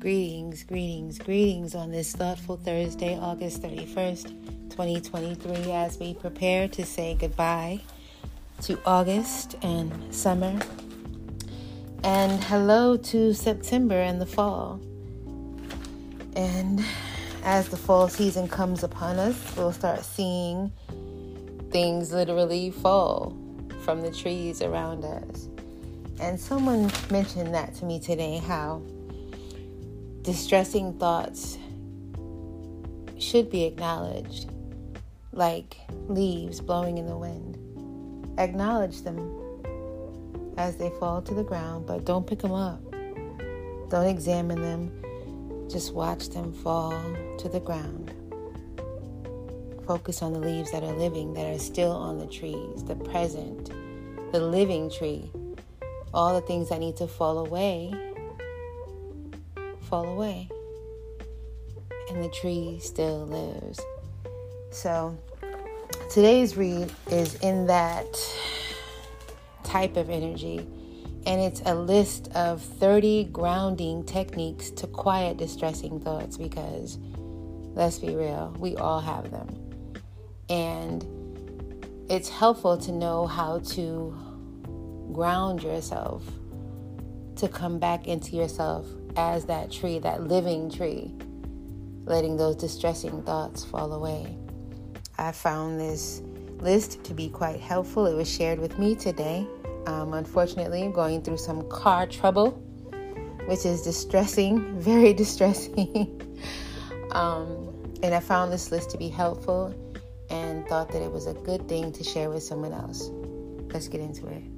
Greetings, greetings, greetings on this thoughtful Thursday, August 31st, 2023, as we prepare to say goodbye to August and summer. And hello to September and the fall. And as the fall season comes upon us, we'll start seeing things literally fall from the trees around us. And someone mentioned that to me today how distressing thoughts should be acknowledged, like leaves blowing in the wind. Acknowledge them as they fall to the ground, but don't pick them up. Don't examine them. Just watch them fall to the ground. Focus on the leaves that are living, that are still on the trees, the present, the living tree. All the things that need to fall away fall away. And the tree still lives. So today's read is in that type of energy. And it's a list of 30 grounding techniques to quiet distressing thoughts because let's be real, we all have them. And it's helpful to know how to ground yourself, to come back into yourself as that tree, that living tree, letting those distressing thoughts fall away. I found this list to be quite helpful. It was shared with me today. Um, unfortunately, I'm going through some car trouble, which is distressing, very distressing. um, and I found this list to be helpful and thought that it was a good thing to share with someone else. Let's get into it.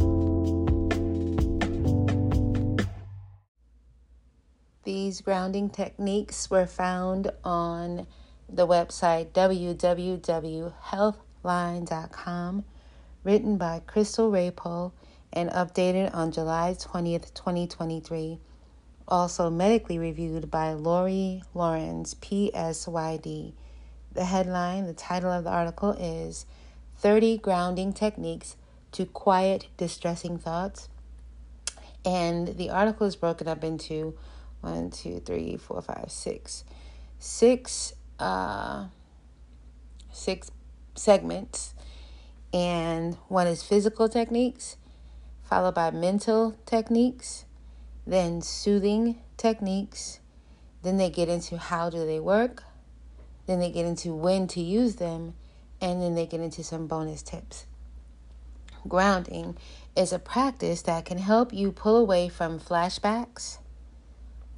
These grounding techniques were found on the website www.healthline.com, written by Crystal Raypole and updated on July 20th, 2023 also medically reviewed by Lori Lawrence, PSYD. The headline, the title of the article is 30 Grounding Techniques to Quiet Distressing Thoughts. And the article is broken up into one, two, three, four, five, six, six, uh, six segments. And one is physical techniques, followed by mental techniques, then soothing techniques. Then they get into how do they work. Then they get into when to use them. And then they get into some bonus tips. Grounding is a practice that can help you pull away from flashbacks,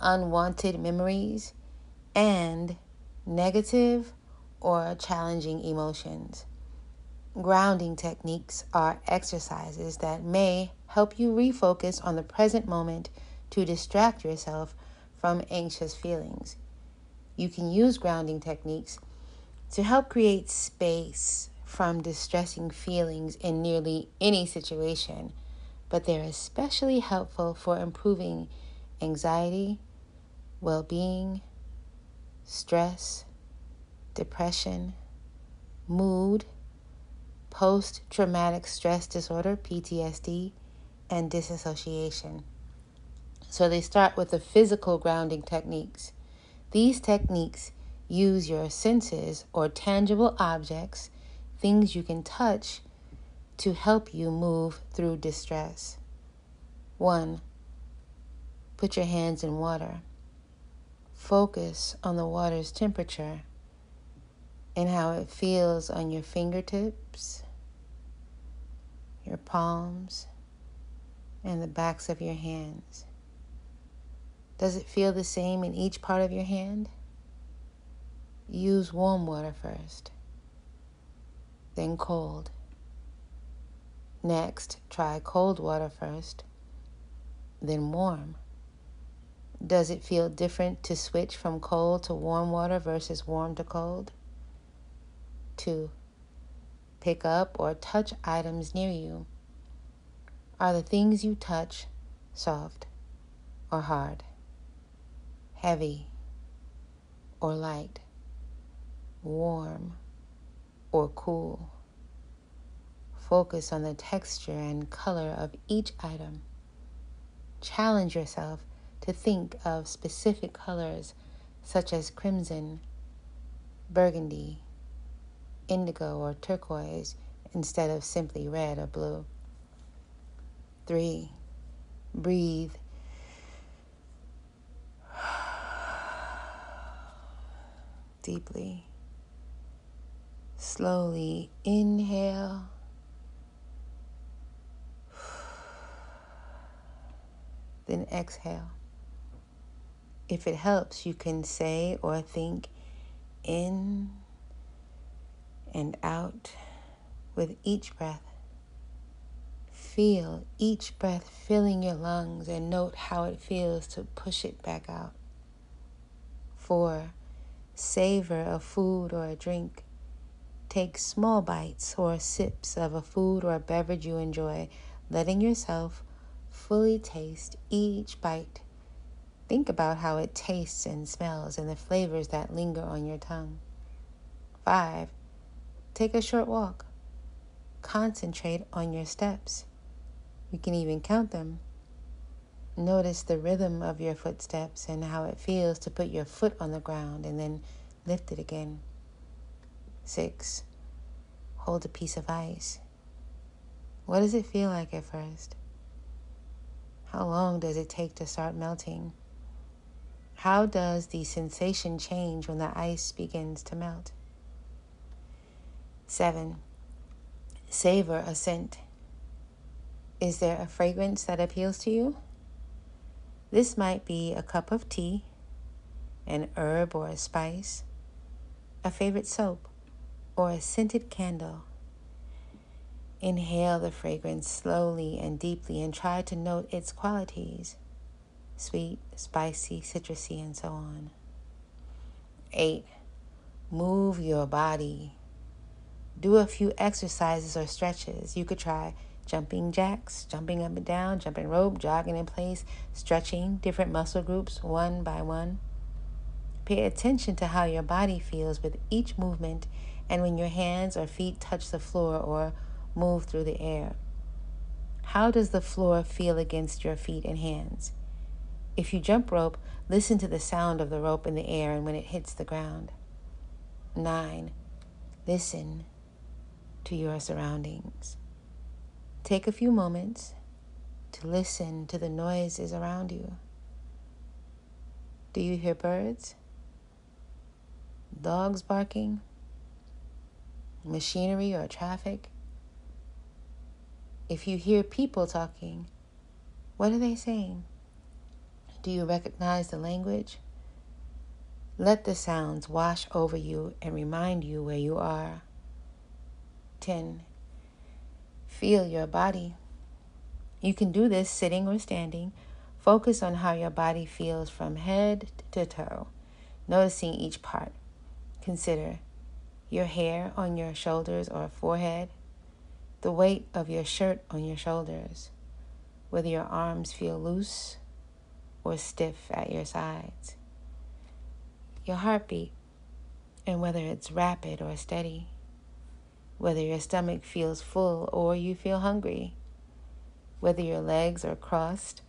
unwanted memories, and negative or challenging emotions. Grounding techniques are exercises that may help you refocus on the present moment to distract yourself from anxious feelings. You can use grounding techniques to help create space from distressing feelings in nearly any situation, but they're especially helpful for improving anxiety, well being, stress, depression, mood, post traumatic stress disorder, PTSD, and disassociation. So they start with the physical grounding techniques. These techniques use your senses or tangible objects, things you can touch, to help you move through distress. 1. Put your hands in water. Focus on the water's temperature and how it feels on your fingertips, your palms, and the backs of your hands. Does it feel the same in each part of your hand? Use warm water first, then cold. Next, try cold water first, then warm? Does it feel different to switch from cold to warm water versus warm to cold? 2. Pick up or touch items near you. Are the things you touch soft or hard, heavy or light, warm or cool? Focus on the texture and color of each item. Challenge yourself to think of specific colors such as crimson, burgundy, indigo, or turquoise instead of simply red or blue. Three, breathe. Deeply. Slowly inhale. Then exhale. If it helps, you can say or think in and out with each breath. Feel each breath filling your lungs and note how it feels to push it back out. Four, savor a food or a drink. Take small bites or sips of a food or a beverage you enjoy, letting yourself fully taste each bite Think about how it tastes and smells and the flavors that linger on your tongue. 5. Take a short walk. Concentrate on your steps. You can even count them. Notice the rhythm of your footsteps and how it feels to put your foot on the ground and then lift it again. 6. Hold a piece of ice. What does it feel like at first? How long does it take to start melting? How does the sensation change when the ice begins to melt? 7. Savor a scent. Is there a fragrance that appeals to you? This might be a cup of tea, an herb or a spice, a favorite soap, or a scented candle. Inhale the fragrance slowly and deeply and try to note its qualities sweet, spicy, citrusy, and so on. Eight, move your body. Do a few exercises or stretches. You could try jumping jacks, jumping up and down, jumping rope, jogging in place, stretching different muscle groups one by one. Pay attention to how your body feels with each movement and when your hands or feet touch the floor or move through the air. How does the floor feel against your feet and hands? If you jump rope, listen to the sound of the rope in the air and when it hits the ground. 9. Listen to your surroundings. Take a few moments to listen to the noises around you. Do you hear birds? Dogs barking? Machinery or traffic? If you hear people talking, what are they saying? Do you recognize the language? Let the sounds wash over you and remind you where you are. 10. Feel your body. You can do this sitting or standing. Focus on how your body feels from head to toe, noticing each part. Consider your hair on your shoulders or forehead, the weight of your shirt on your shoulders, whether your arms feel loose or stiff at your sides. Your heartbeat, and whether it's rapid or steady. Whether your stomach feels full or you feel hungry. Whether your legs are crossed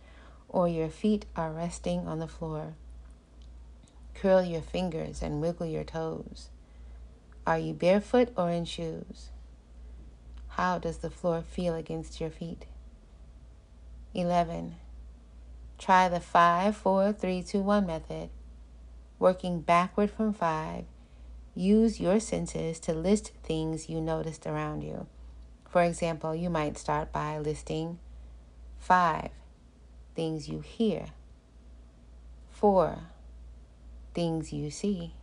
or your feet are resting on the floor. Curl your fingers and wiggle your toes. Are you barefoot or in shoes? How does the floor feel against your feet? 11. Try the 5, 4, 3, 2, 1 method. Working backward from 5, use your senses to list things you noticed around you. For example, you might start by listing 5 things you hear, 4 things you see,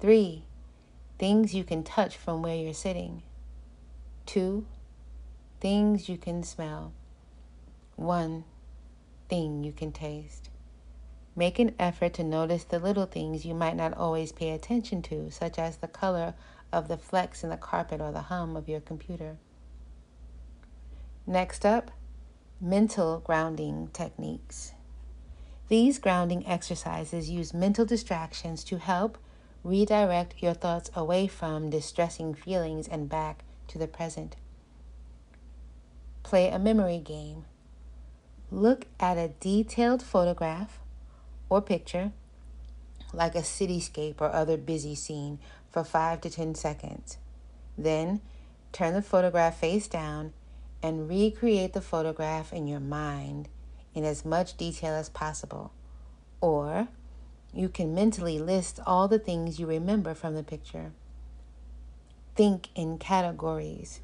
3 things you can touch from where you're sitting, 2 things you can smell, 1 thing you can taste. Make an effort to notice the little things you might not always pay attention to, such as the color of the flecks in the carpet or the hum of your computer. Next up, mental grounding techniques. These grounding exercises use mental distractions to help redirect your thoughts away from distressing feelings and back to the present. Play a memory game. Look at a detailed photograph or picture, like a cityscape or other busy scene, for 5 to 10 seconds. Then turn the photograph face down and recreate the photograph in your mind in as much detail as possible. Or you can mentally list all the things you remember from the picture. Think in categories.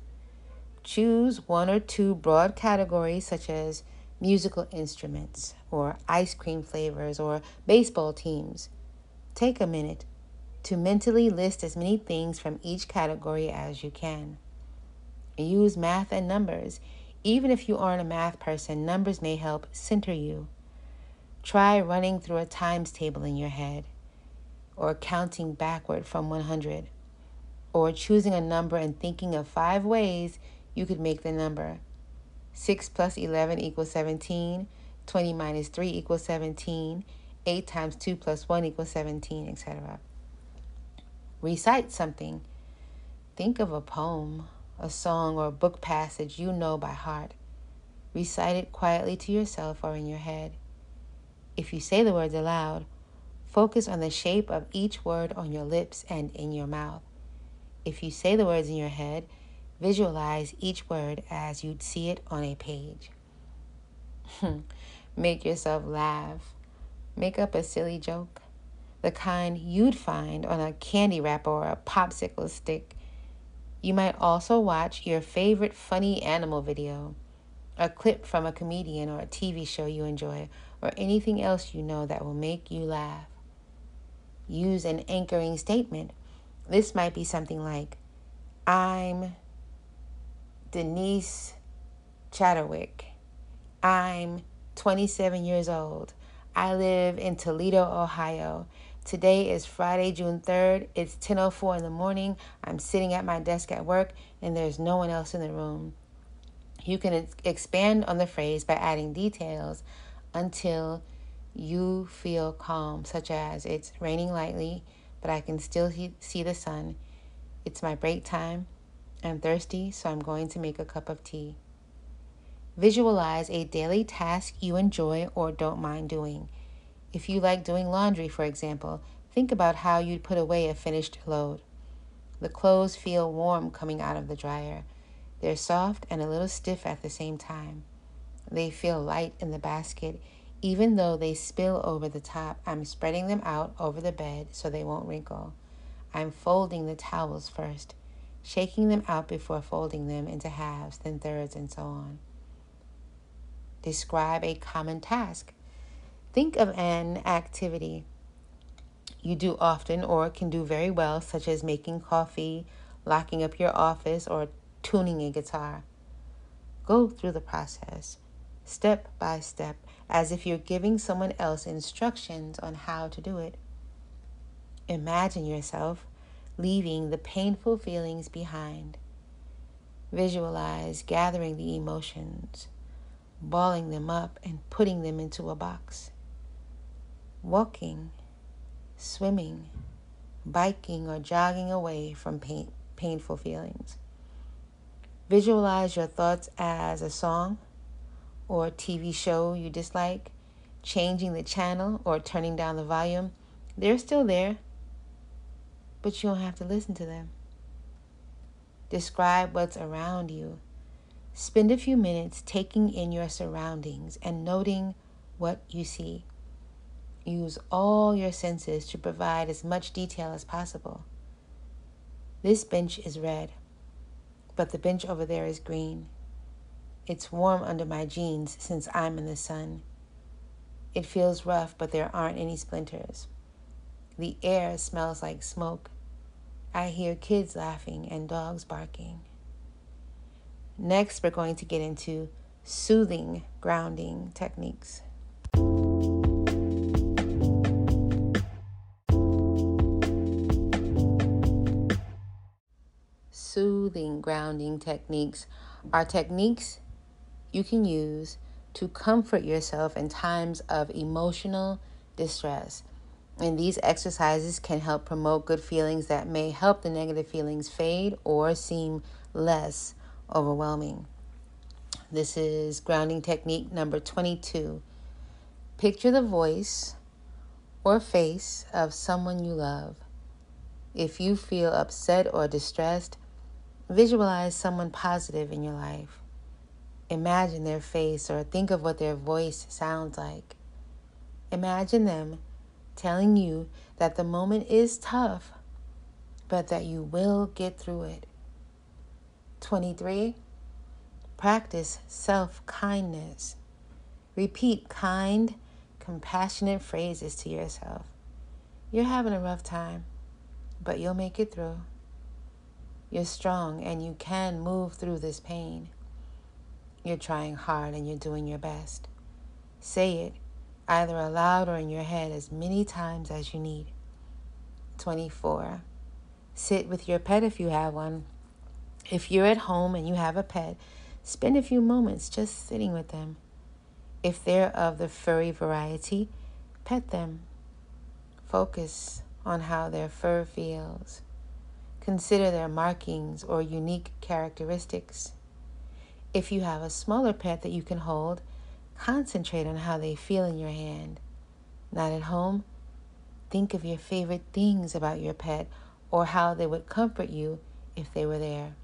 Choose one or two broad categories such as musical instruments or ice cream flavors or baseball teams. Take a minute to mentally list as many things from each category as you can. Use math and numbers. Even if you aren't a math person, numbers may help center you. Try running through a times table in your head, or counting backward from 100, or choosing a number and thinking of five ways you could make the number. 6 plus 11 equals 17, 20 minus 3 equals 17, 8 times 2 plus 1 equals 17, etc. Recite something. Think of a poem a song or a book passage you know by heart. Recite it quietly to yourself or in your head. If you say the words aloud, focus on the shape of each word on your lips and in your mouth. If you say the words in your head, visualize each word as you'd see it on a page. Hmm. Make yourself laugh. Make up a silly joke, the kind you'd find on a candy wrapper or a popsicle stick you might also watch your favorite funny animal video, a clip from a comedian or a TV show you enjoy, or anything else you know that will make you laugh. Use an anchoring statement. This might be something like, I'm Denise Chadwick. I'm 27 years old. I live in Toledo, Ohio. Today is Friday, June 3rd. It's 10:04 in the morning. I'm sitting at my desk at work and there's no one else in the room. You can expand on the phrase by adding details until you feel calm, such as it's raining lightly, but I can still see the sun. It's my break time. I'm thirsty, so I'm going to make a cup of tea. Visualize a daily task you enjoy or don't mind doing. If you like doing laundry, for example, think about how you'd put away a finished load. The clothes feel warm coming out of the dryer. They're soft and a little stiff at the same time. They feel light in the basket, even though they spill over the top. I'm spreading them out over the bed so they won't wrinkle. I'm folding the towels first, shaking them out before folding them into halves, then thirds, and so on. Describe a common task. Think of an activity you do often or can do very well, such as making coffee, locking up your office, or tuning a guitar. Go through the process, step by step, as if you're giving someone else instructions on how to do it. Imagine yourself leaving the painful feelings behind. Visualize gathering the emotions, balling them up, and putting them into a box walking, swimming, biking, or jogging away from pain, painful feelings. Visualize your thoughts as a song or a TV show you dislike, changing the channel or turning down the volume. They're still there, but you don't have to listen to them. Describe what's around you. Spend a few minutes taking in your surroundings and noting what you see. Use all your senses to provide as much detail as possible. This bench is red, but the bench over there is green. It's warm under my jeans since I'm in the sun. It feels rough, but there aren't any splinters. The air smells like smoke. I hear kids laughing and dogs barking. Next, we're going to get into soothing grounding techniques. Soothing grounding techniques are techniques you can use to comfort yourself in times of emotional distress and these exercises can help promote good feelings that may help the negative feelings fade or seem less overwhelming. This is grounding technique number 22. Picture the voice or face of someone you love. If you feel upset or distressed, visualize someone positive in your life. Imagine their face or think of what their voice sounds like. Imagine them telling you that the moment is tough, but that you will get through it. 23. Practice self kindness. Repeat kind, compassionate phrases to yourself. You're having a rough time but you'll make it through. You're strong and you can move through this pain. You're trying hard and you're doing your best. Say it either aloud or in your head as many times as you need. 24. Sit with your pet if you have one. If you're at home and you have a pet, spend a few moments just sitting with them. If they're of the furry variety, pet them. Focus on how their fur feels. Consider their markings or unique characteristics. If you have a smaller pet that you can hold, concentrate on how they feel in your hand. Not at home? Think of your favorite things about your pet or how they would comfort you if they were there.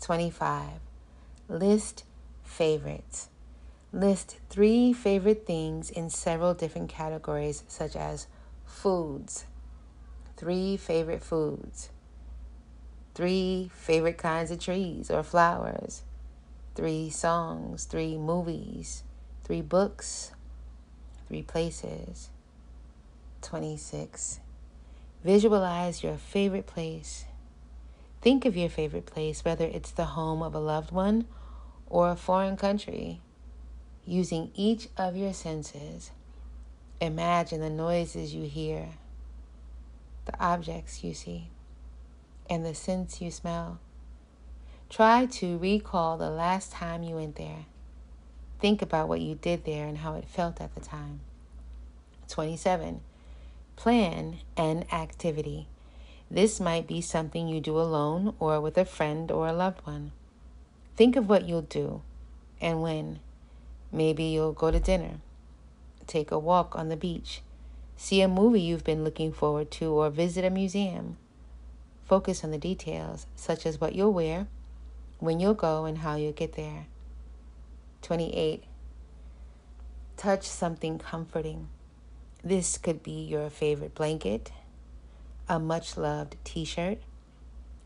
25. List favorites. List three favorite things in several different categories, such as foods, three favorite foods, three favorite kinds of trees or flowers, three songs, three movies, three books, three places. 26. Visualize your favorite place. Think of your favorite place, whether it's the home of a loved one or a foreign country. Using each of your senses, imagine the noises you hear the objects you see and the scents you smell. Try to recall the last time you went there. Think about what you did there and how it felt at the time. 27. Plan an activity. This might be something you do alone or with a friend or a loved one. Think of what you'll do and when. Maybe you'll go to dinner, take a walk on the beach, See a movie you've been looking forward to or visit a museum. Focus on the details, such as what you'll wear, when you'll go, and how you'll get there. 28. Touch something comforting. This could be your favorite blanket, a much loved t shirt,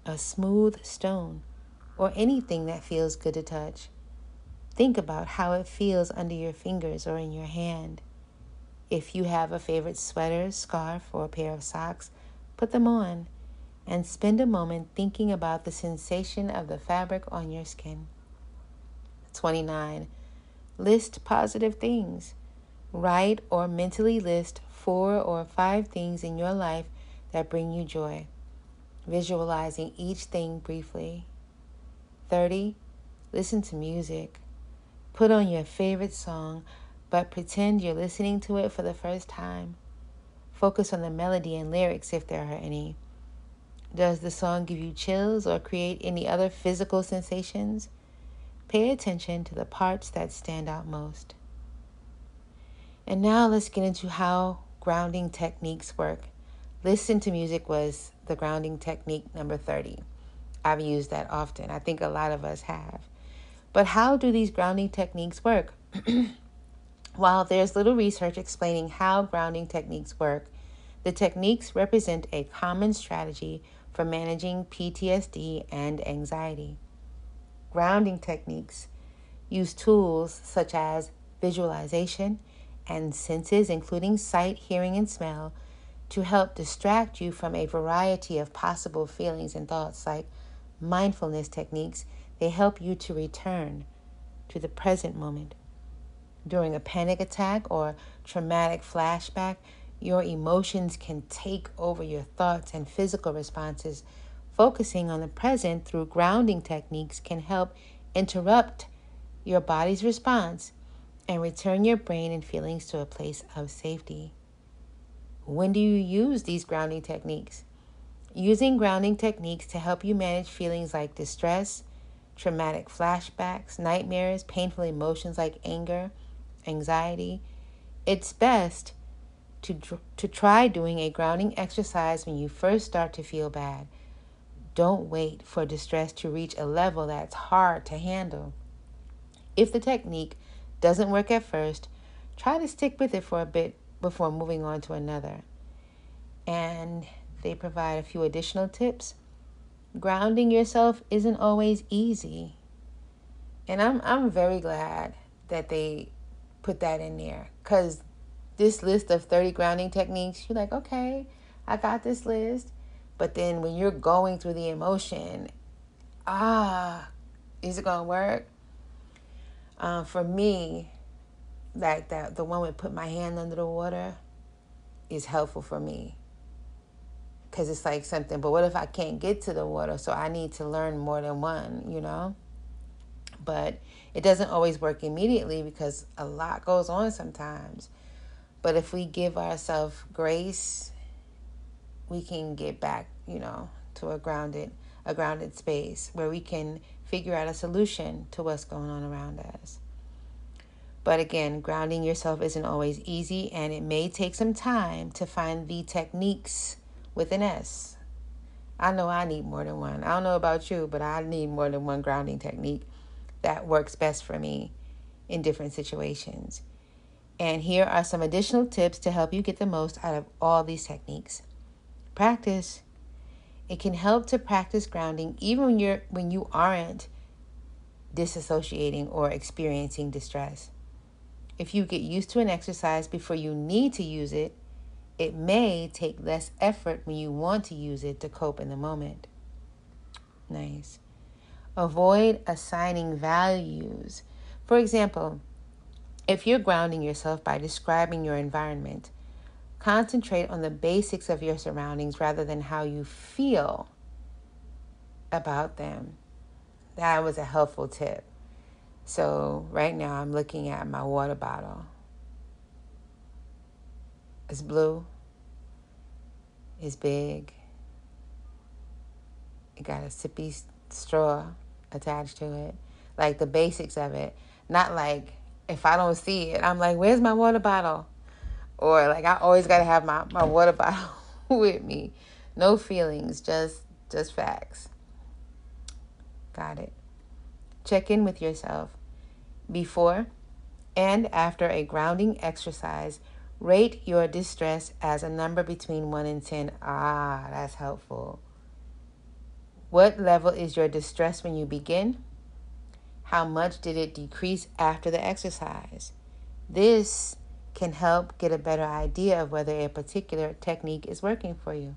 a smooth stone, or anything that feels good to touch. Think about how it feels under your fingers or in your hand. If you have a favorite sweater, scarf, or a pair of socks, put them on and spend a moment thinking about the sensation of the fabric on your skin. 29. List positive things. Write or mentally list four or five things in your life that bring you joy, visualizing each thing briefly. 30. Listen to music. Put on your favorite song but pretend you're listening to it for the first time. Focus on the melody and lyrics if there are any. Does the song give you chills or create any other physical sensations? Pay attention to the parts that stand out most. And now let's get into how grounding techniques work. Listen to music was the grounding technique number 30. I've used that often. I think a lot of us have. But how do these grounding techniques work? While there's little research explaining how grounding techniques work, the techniques represent a common strategy for managing PTSD and anxiety. Grounding techniques use tools such as visualization and senses, including sight, hearing, and smell, to help distract you from a variety of possible feelings and thoughts, like mindfulness techniques. They help you to return to the present moment during a panic attack or traumatic flashback, your emotions can take over your thoughts and physical responses Focusing on the present through grounding techniques can help interrupt your body's response and return your brain and feelings to a place of safety. When do you use these grounding techniques? Using grounding techniques to help you manage feelings like distress, traumatic flashbacks, nightmares, painful emotions like anger, anxiety, it's best to, to try doing a grounding exercise when you first start to feel bad. Don't wait for distress to reach a level that's hard to handle. If the technique doesn't work at first, try to stick with it for a bit before moving on to another. And they provide a few additional tips. Grounding yourself isn't always easy. And I'm I'm very glad that they put that in there cuz this list of 30 grounding techniques, you're like, "Okay, I got this list." But then when you're going through the emotion, ah, is it gonna work? Uh, for me, like that, the one with put my hand under the water is helpful for me because it's like something. But what if I can't get to the water? So I need to learn more than one, you know. But it doesn't always work immediately because a lot goes on sometimes. But if we give ourselves grace we can get back, you know, to a grounded a grounded space where we can figure out a solution to what's going on around us. But again, grounding yourself isn't always easy and it may take some time to find the techniques with an S. I know I need more than one. I don't know about you, but I need more than one grounding technique that works best for me in different situations. And here are some additional tips to help you get the most out of all these techniques. Practice. It can help to practice grounding even when you're when you aren't disassociating or experiencing distress. If you get used to an exercise before you need to use it, it may take less effort when you want to use it to cope in the moment. Nice. Avoid assigning values. For example, if you're grounding yourself by describing your environment, Concentrate on the basics of your surroundings rather than how you feel about them. That was a helpful tip. So, right now, I'm looking at my water bottle. It's blue, it's big, it got a sippy straw attached to it. Like the basics of it. Not like if I don't see it, I'm like, where's my water bottle? Or like I always got to have my, my water bottle with me. No feelings, just just facts. Got it. Check in with yourself before and after a grounding exercise. Rate your distress as a number between 1 and 10. Ah, that's helpful. What level is your distress when you begin? How much did it decrease after the exercise? This can help get a better idea of whether a particular technique is working for you.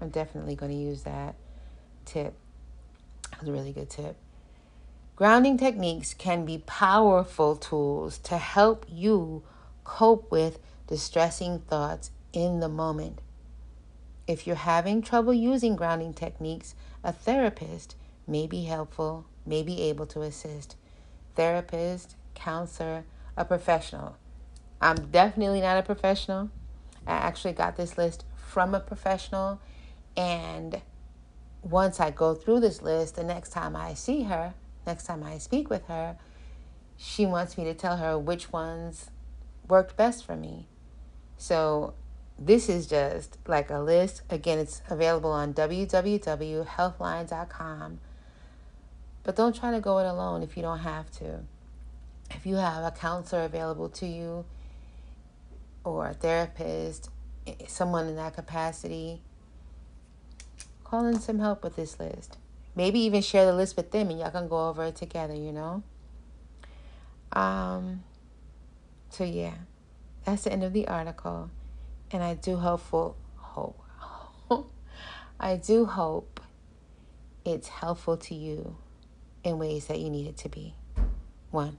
I'm definitely going to use that tip. That's a really good tip. Grounding techniques can be powerful tools to help you cope with distressing thoughts in the moment. If you're having trouble using grounding techniques, a therapist may be helpful, may be able to assist. Therapist, counselor, a professional I'm definitely not a professional. I actually got this list from a professional. And once I go through this list, the next time I see her, next time I speak with her, she wants me to tell her which ones worked best for me. So this is just like a list. Again, it's available on www.healthline.com. But don't try to go it alone if you don't have to. If you have a counselor available to you, or a therapist, someone in that capacity, call in some help with this list. Maybe even share the list with them and y'all can go over it together, you know? Um, so yeah, that's the end of the article. And I do hopeful hope I do hope it's helpful to you in ways that you need it to be. One.